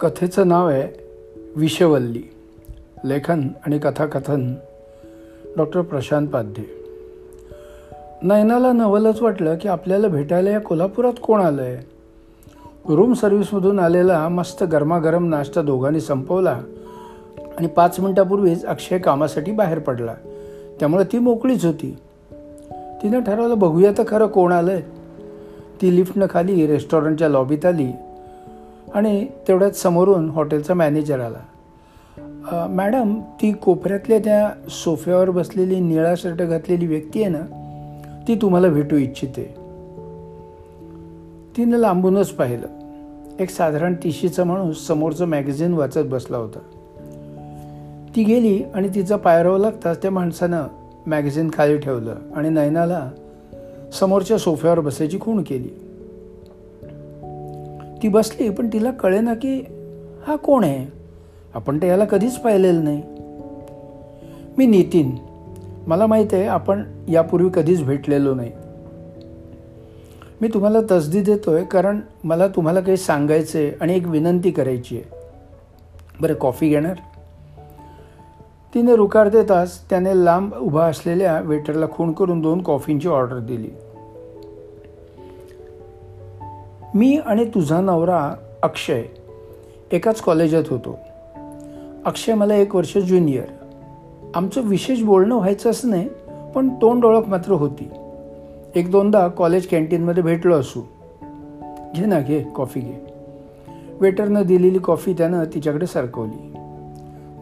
कथेचं नाव आहे विषवल्ली. लेखन आणि कथाकथन. डॉक्टर प्रशांत पाध्ये. नयनाला नवलच वाटलं की आपल्याला भेटायला या कोल्हापुरात कोण आलं आहे रूम सर्व्हिसमधून आलेला मस्त गरमागरम नाश्ता दोघांनी संपवला आणि पाच मिनटापूर्वीच अक्षय कामासाठी बाहेर पडला. त्यामुळे ती मोकळीच होती. तिनं ठरवलं बघूया तर खरं कोण आलं आहे ती लिफ्टनं खाली रेस्टॉरंटच्या लॉबीत आली. आणि तेवढ्यात समोरून हॉटेलचा मॅनेजर आला. मॅडम ती कोपऱ्यातल्या त्या सोफ्यावर बसलेली निळा शर्ट घातलेली व्यक्ती आहे ना ती तुम्हाला भेटू इच्छिते. तिनं लांबूनच पाहिलं. एक साधारण तिशीचा माणूस समोरचं मॅगझिन वाचत बसला होता. ती गेली आणि तिचा पायराव लागताच त्या माणसानं मॅगझिन खाली ठेवलं आणि नयनाला समोरच्या सोफ्यावर बसायची खूण केली. ती बसली पण तिला कळे ना की हा कोण आहे? आपण तर याला कधीच पाहिलेलं नाही. मी नितीन. मला माहीत आहे आपण यापूर्वी कधीच भेटलेलो नाही. मी तुम्हाला तसदी देतो आहे कारण मला तुम्हाला काही सांगायचं आहे आणि एक विनंती करायची आहे. बरं कॉफी घेणार? तिने रुकार देताच त्याने लांब उभा असलेल्या वेटरला खूण करून दोन कॉफींची ऑर्डर दिली. मी आणि तुझा नवरा अक्षय एकाच कॉलेजात होतो. अक्षय मला एक वर्ष ज्युनियर. आमचं विशेष बोलणं व्हायचं नाही पण तोंड ओळख मात्र होती. एक दोनदा कॉलेज कॅन्टीनमध्ये भेटलो असू. घे ना घे कॉफी घे. वेटरनं दिलेली कॉफी त्यानं तिच्याकडे सरकवली.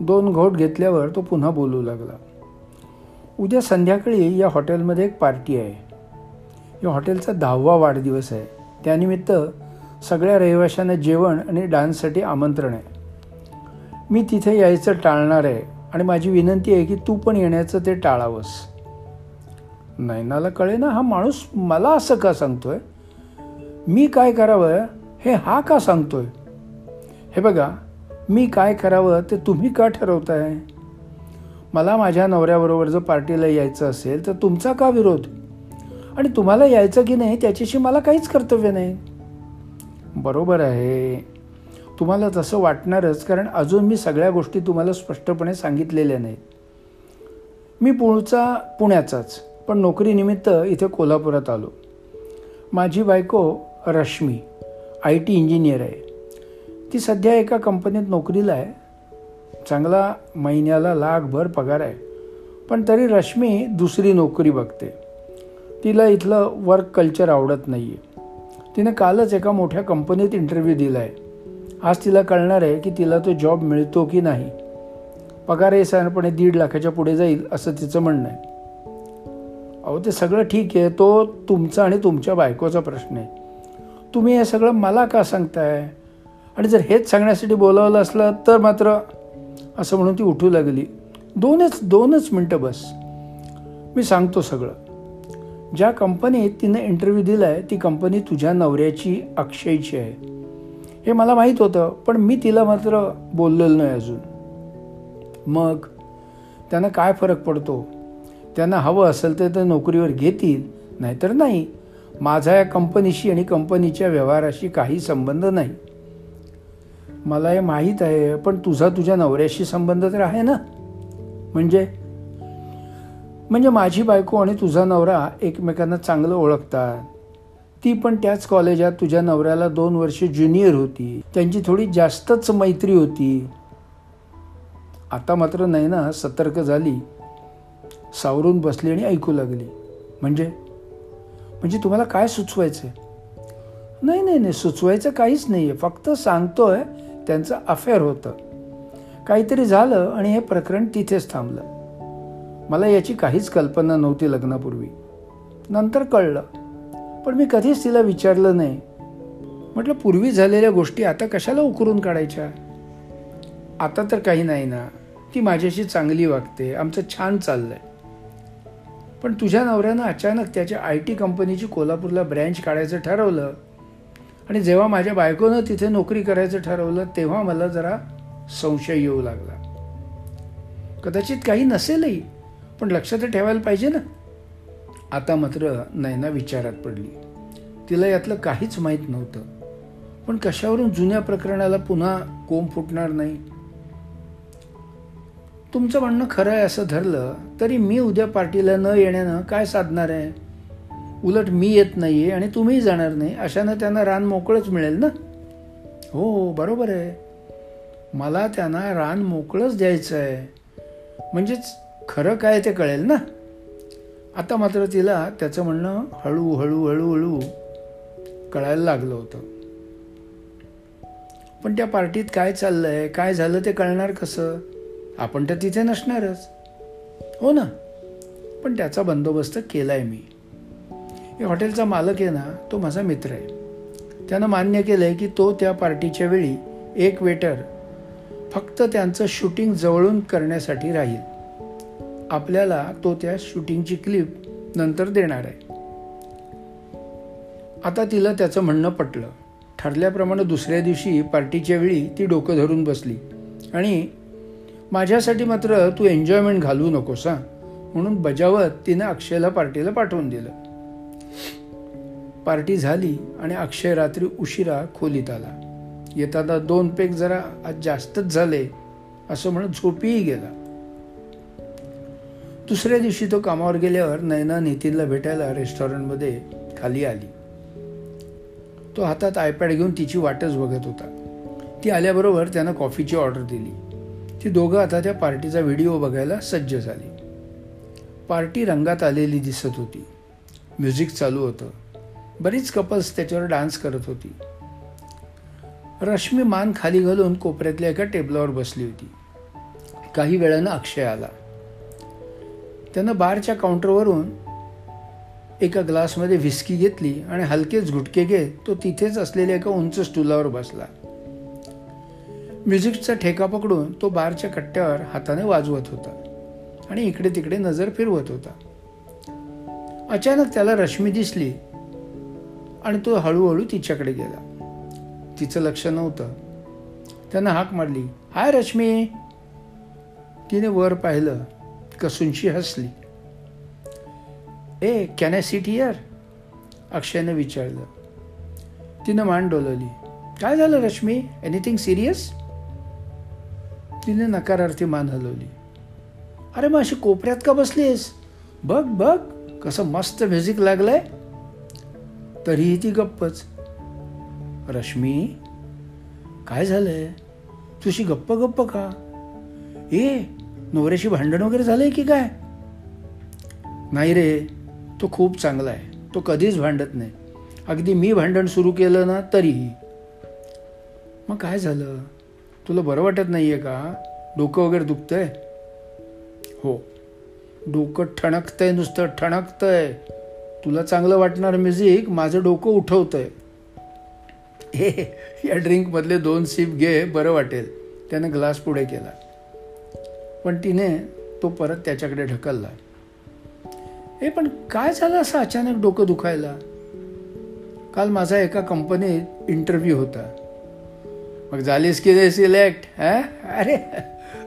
दोन घोट घेतल्यावर तो पुन्हा बोलू लागला. उद्या संध्याकाळी या हॉटेलमध्ये एक पार्टी आहे. या हॉटेलचा दहावा वाढदिवस आहे. त्यानिमित्त सगळ्या रहिवाशांना जेवण आणि डान्ससाठी आमंत्रण आहे. मी तिथे यायचं टाळणार आहे आणि माझी विनंती आहे की तू पण येण्याचं ते टाळावंस. नैनाला कळे ना हा माणूस मला असं का सांगतोय? मी काय करावं हे हा का सांगतोय? हे बघा मी काय करावं ते तुम्ही का ठरवताय? मला माझ्या नवऱ्याबरोबर जर पार्टीला यायचं असेल तर तुमचा का विरोध? आणि तुम्हाला यायचं की नाही त्याच्याशी मला काहीच कर्तव्य नाही. बरोबर आहे. तुम्हाला तसं वाटणारच कारण अजून मी सगळ्या गोष्टी तुम्हाला स्पष्टपणे सांगितलेल्या नाहीत. मी पुढचा पुण्याचाच पण नोकरीनिमित्त इथे कोल्हापुरात आलो. माझी बायको रश्मी आय टी इंजिनियर आहे. ती सध्या एका कंपनीत नोकरीला आहे. चांगला महिन्याला लाखभर पगार आहे. पण तरी रश्मी दुसरी नोकरी बघते. तिला इथलं वर्क कल्चर आवडत नाही आहे तिने कालच एका मोठ्या कंपनीत इंटरव्ह्यू दिला आहे आज तिला कळणार आहे की तिला तो जॉब मिळतो की नाही. पगारही साधारणपणे दीड लाखाच्या पुढे जाईल असं तिचं म्हणणं आहे. अहो ते सगळं ठीक आहे. तो तुमचा आणि तुमच्या बायकोचा प्रश्न आहे. तुम्ही हे सगळं मला का सांगताय? आणि जर हेच सांगण्यासाठी बोलावलं असलं तर मात्र असं म्हणून ती उठू लागली. दोनच दोनच मिनटं बस. मी सांगतो सगळं. ज्या कंपनीत तिनं इंटरव्ह्यू दिला आहे ती कंपनी तुझ्या नवऱ्याची अक्षयची आहे. हे मला माहीत होतं पण मी तिला मात्र बोललेलं नाही अजून. मग त्यांना काय फरक पडतो? त्यांना हवं असेल तर ते नोकरीवर घेतील नाहीतर नाही. माझा या कंपनीशी आणि कंपनीच्या व्यवहाराशी काही संबंध नाही. मला हे माहीत आहे पण तुझा तुझ्या नवऱ्याशी संबंध तर आहे ना? म्हणजे म्हणजे माझी बायको आणि तुझा नवरा एकमेकांना चांगलं ओळखतात. ती पण त्याच कॉलेजात तुझ्या नवऱ्याला दोन वर्ष ज्युनियर होती. त्यांची थोडी जास्तच मैत्री होती. आता मात्र नाही ना सतर्क झाली. सावरून बसली आणि ऐकू लागली. म्हणजे? म्हणजे तुम्हाला काय सुचवायचं नाही नाही नाही सुचवायचं काहीच नाही आहे फक्त सांगतोय त्यांचं अफेअर होतं. काहीतरी झालं आणि हे प्रकरण तिथेच थांबलं. मला याची काहीच कल्पना नव्हती लग्नापूर्वी. नंतर कळलं. पण मी कधीच तिला विचारलं नाही. म्हटलं पूर्वी झालेल्या गोष्टी आता कशाला उकरून काढायच्या? आता तर काही नाही ना. ती माझ्याशी चांगली वागते. आमचं छान चाललं आहे पण तुझ्या नवऱ्यानं अचानक त्याच्या आय टी कंपनीची कोल्हापूरला ब्रँच काढायचं ठरवलं. आणि जेव्हा माझ्या बायकोनं तिथे नोकरी करायचं ठरवलं तेव्हा मला जरा संशय येऊ लागला. कदाचित काही नसेलही. पण लक्षात ठेवायला पाहिजे ना. आता मात्र नैना विचारात पडली. तिला यातलं काहीच माहीत नव्हतं. पण कशावरून जुन्या प्रकरणाला पुन्हा कोंब फुटणार नाही? तुमचं म्हणणं खरं आहे असं धरलं तरी मी उद्या पार्टीला न येण्यानं काय साधणार आहे? उलट मी येत नाही आहे आणि तुम्ही जाणार नाही अशानं त्यांना रान मोकळंच मिळेल ना? हो, हो बरोबर आहे. मला त्यांना रान मोकळंच द्यायचं आहे म्हणजेच खरं काय ते कळेल ना? आता मात्र तिला त्याचं म्हणणं हळू हळू हळूहळू कळायला लागलं होतं. पण त्या पार्टीत काय चाललंय काय झालं ते कळणार कसं? आपण तर तिथे नसणारच. हो ना? पण त्याचा बंदोबस्त केलाय मी. हे हॉटेलचा मालक आहे ना तो माझा मित्र आहे. त्यानं मान्य केलं आहे की तो त्या पार्टीच्या वेळी एक वेटर फक्त त्यांचं शूटिंग जवळून करण्यासाठी राहील. आपल्याला तो त्या शूटिंगची क्लिप नंतर देणार आहे. आता तिला त्याचं म्हणणं पटलं. ठरल्याप्रमाणे दुसऱ्या दिवशी पार्टीच्या वेळी ती डोकं धरून बसली. आणि माझ्यासाठी मात्र तू एन्जॉयमेंट घालवू नकोस हां. म्हणून बजावत तिनं अक्षयला पार्टीला पाठवून दिलं. पार्टी झाली आणि अक्षय रात्री उशिरा खोलीत आला. येताना दोन पेक जरा आज जास्तच झाले असं म्हणत झोपीही गेला. दुसऱ्या दिवशी तो कामावर गेल्यावर नैना नितीनला भेटायला रेस्टॉरंटमध्ये खाली आली. तो हातात आयपॅड घेऊन तिची वाटच बघत होता. ती आल्याबरोबर त्यानं कॉफीची ऑर्डर दिली. ती दोघं आता त्या पार्टीचा व्हिडिओ बघायला सज्ज झाली. पार्टी रंगात आलेली दिसत होती. म्युझिक चालू होतं. बरीच कपल्स त्याच्यावर डान्स करत होती. रश्मी मान खाली घालून कोपऱ्यातल्या एका टेबलावर बसली होती. काही वेळानं अक्षय आला. त्यानं बारच्या काउंटरवरून एका ग्लासमध्ये व्हिस्की घेतली आणि हलकेच घुटके घेत तो तिथेच असलेल्या एका उंच स्टूलावर बसला. म्युझिकचा ठेका पकडून तो बारच्या कट्ट्यावर हाताने वाजवत होता आणि इकडे तिकडे नजर फिरवत होता. अचानक त्याला रश्मी दिसली आणि तो हळूहळू तिच्याकडे गेला. तिचं लक्ष नव्हतं. त्यानं हाक मारली हाय रश्मी. तिने वर पाहिलं. कसूनशी हसली. Hey can I sit here अक्षयनं विचारलं. तिनं मान डोलवली. काय झालं रश्मी? एनिथिंग सिरियस तिने नकारार्थी मान हलवली. अरे मग अशी कोपऱ्यात का बसलीस? बघ बघ कसं मस्त म्युझिक लागलंय. तरीही ती गप्पच. रश्मी काय झालंय? तुझी गप्प गप्प का? ए नवऱ्याशी भांडण वगैरे झालंय की काय? नाही रे तो खूप चांगला आहे. तो कधीच भांडत नाही. अगदी मी भांडण सुरू केलं ना तरीही. मग काय झालं? तुला बरं वाटत नाही आहे का? डोकं वगैरे दुखतंय? हो. डोकं ठणकतंय नुसतं ठणकतंय. तुला चांगलं वाटणार म्युझिक माझं डोकं उठवतंय. हे या ड्रिंकमधले दोन सिप घे बरं वाटेल. त्यानं ग्लास पुढे केला. पण तिने तो परत त्याच्याकडे ढकलला. हे पण काय झालं असं अचानक डोकं दुखायला? काल माझा एका कंपनीत इंटरव्ह्यू होता. मग झालीस की दे सिलेक्ट अरे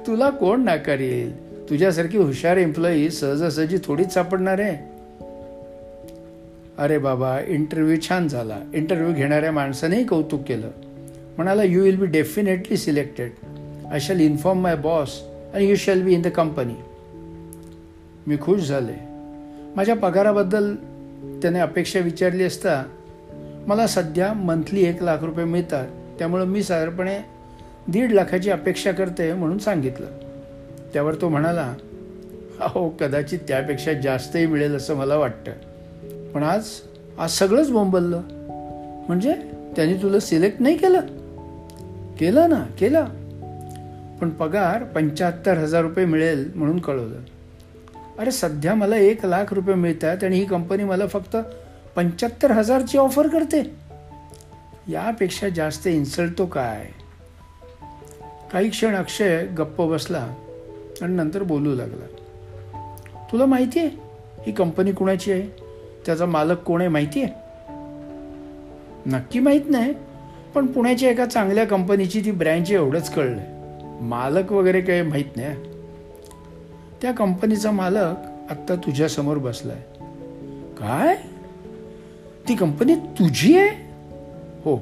तुला कोण नाकार येईल? तुझ्यासारखी हुशार एम्प्लॉई सहजासहजी थोडीच सापडणार आहे. अरे बाबा इंटरव्ह्यू छान झाला. इंटरव्ह्यू घेणाऱ्या माणसानेही कौतुक केलं. म्हणाला you will be definitely selected I shall inform my boss and you shall be in the company मी खुश झाले. माझ्या पगाराबद्दल त्याने अपेक्षा विचारली असता मला सध्या मंथली एक लाख रुपये मिळतात. त्यामुळं मी साधारणपणे दीड लाखाची अपेक्षा करते म्हणून सांगितलं. त्यावर तो म्हणाला अहो कदाचित त्यापेक्षा जास्तही मिळेल असं मला वाटतं. पण आज आज सगळंच बोंबललं. म्हणजे त्यांनी तुला सिलेक्ट नाही केलं? केलं ना केलं. पण पगार पंच्याहत्तर हजार रुपये मिळेल म्हणून कळवलं. अरे सध्या मला एक लाख रुपये मिळतात आणि ही कंपनी मला फक्त पंच्याहत्तर हजारची ऑफर करते. यापेक्षा जास्त इन्सल्ट तो काय? काही क्षण अक्षय गप्प बसला आणि नंतर बोलू लागला. तुला माहिती आहे ही कंपनी कुणाची आहे? त्याचा मालक कोण आहे माहिती आहे नक्की माहीत नाही पण पुण्याच्या एका चांगल्या कंपनीची ती ब्रँच एवढंच कळलंय. मालक वगैरे काही माहीत नाही. त्या कंपनीचा मालक आत्ता तुझ्यासमोर बसलाय. काय? ती कंपनी तुझी आहे? हो.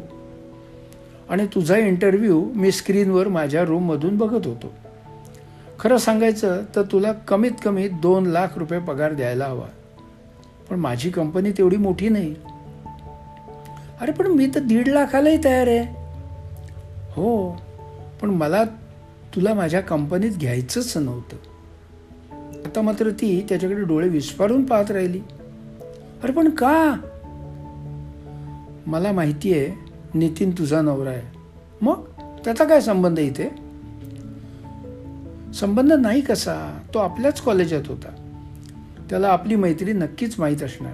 आणि तुझा इंटरव्ह्यू मी स्क्रीनवर माझ्या रूममधून बघत होतो. खरं सांगायचं तर तुला कमीत कमी दोन लाख रुपये पगार द्यायला हवा. पण माझी कंपनी तेवढी मोठी नाही. अरे पण मी तर दीड लाखालाही तयार आहे. हो. पण मला तुला माझ्या कंपनीत घ्यायचंच नव्हतं. आता मात्र ती त्याच्याकडे डोळे विस्फारून पाहत राहिली. अरे पण का? मला माहिती आहे नितीन तुझा नवरा आहे. मग त्याचा काय संबंध इथे? संबंध नाही कसा? तो आपल्याच कॉलेजात होता. त्याला आपली मैत्री नक्कीच माहीत असणार.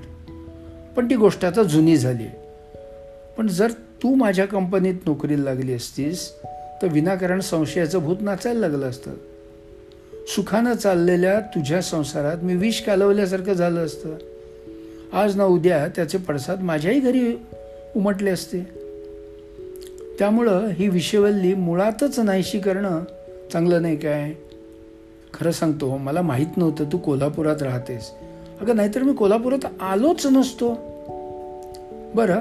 पण ती गोष्ट आता जुनी झाली आहे. पण जर तू माझ्या कंपनीत नोकरीला लागली असतीस तर विनाकारण संशयाचं भूत नाचायला लागलं असतं. सुखानं चाललेल्या तुझ्या संसारात मी विष कालवल्यासारखं झालं असतं. आज ना उद्या त्याचे पडसाद माझ्याही घरी उमटले असते. त्यामुळं ही विषयवल्ली मुळातच नाहीशी करणं चांगलं नाही काय? खरं सांगतो मला माहीत नव्हतं तू कोल्हापुरात राहतेस. अगं नाहीतर मी कोल्हापुरात आलोच नसतो. बरं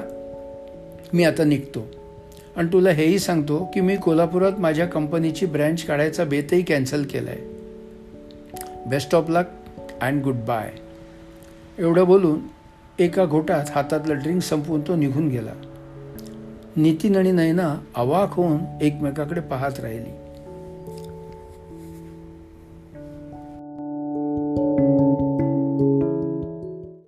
मी आता निघतो. आणि तुला हेही सांगतो की मी कोल्हापुरात माझ्या कंपनीची ब्रँच काढायचा बेतही कॅन्सल केला आहे best of luck and good bye एवढं बोलून एका घोटात हातातलं ड्रिंक संपवून तो निघून गेला. नितीन आणि नयना अवाक होऊन एकमेकाकडे पाहत राहिली.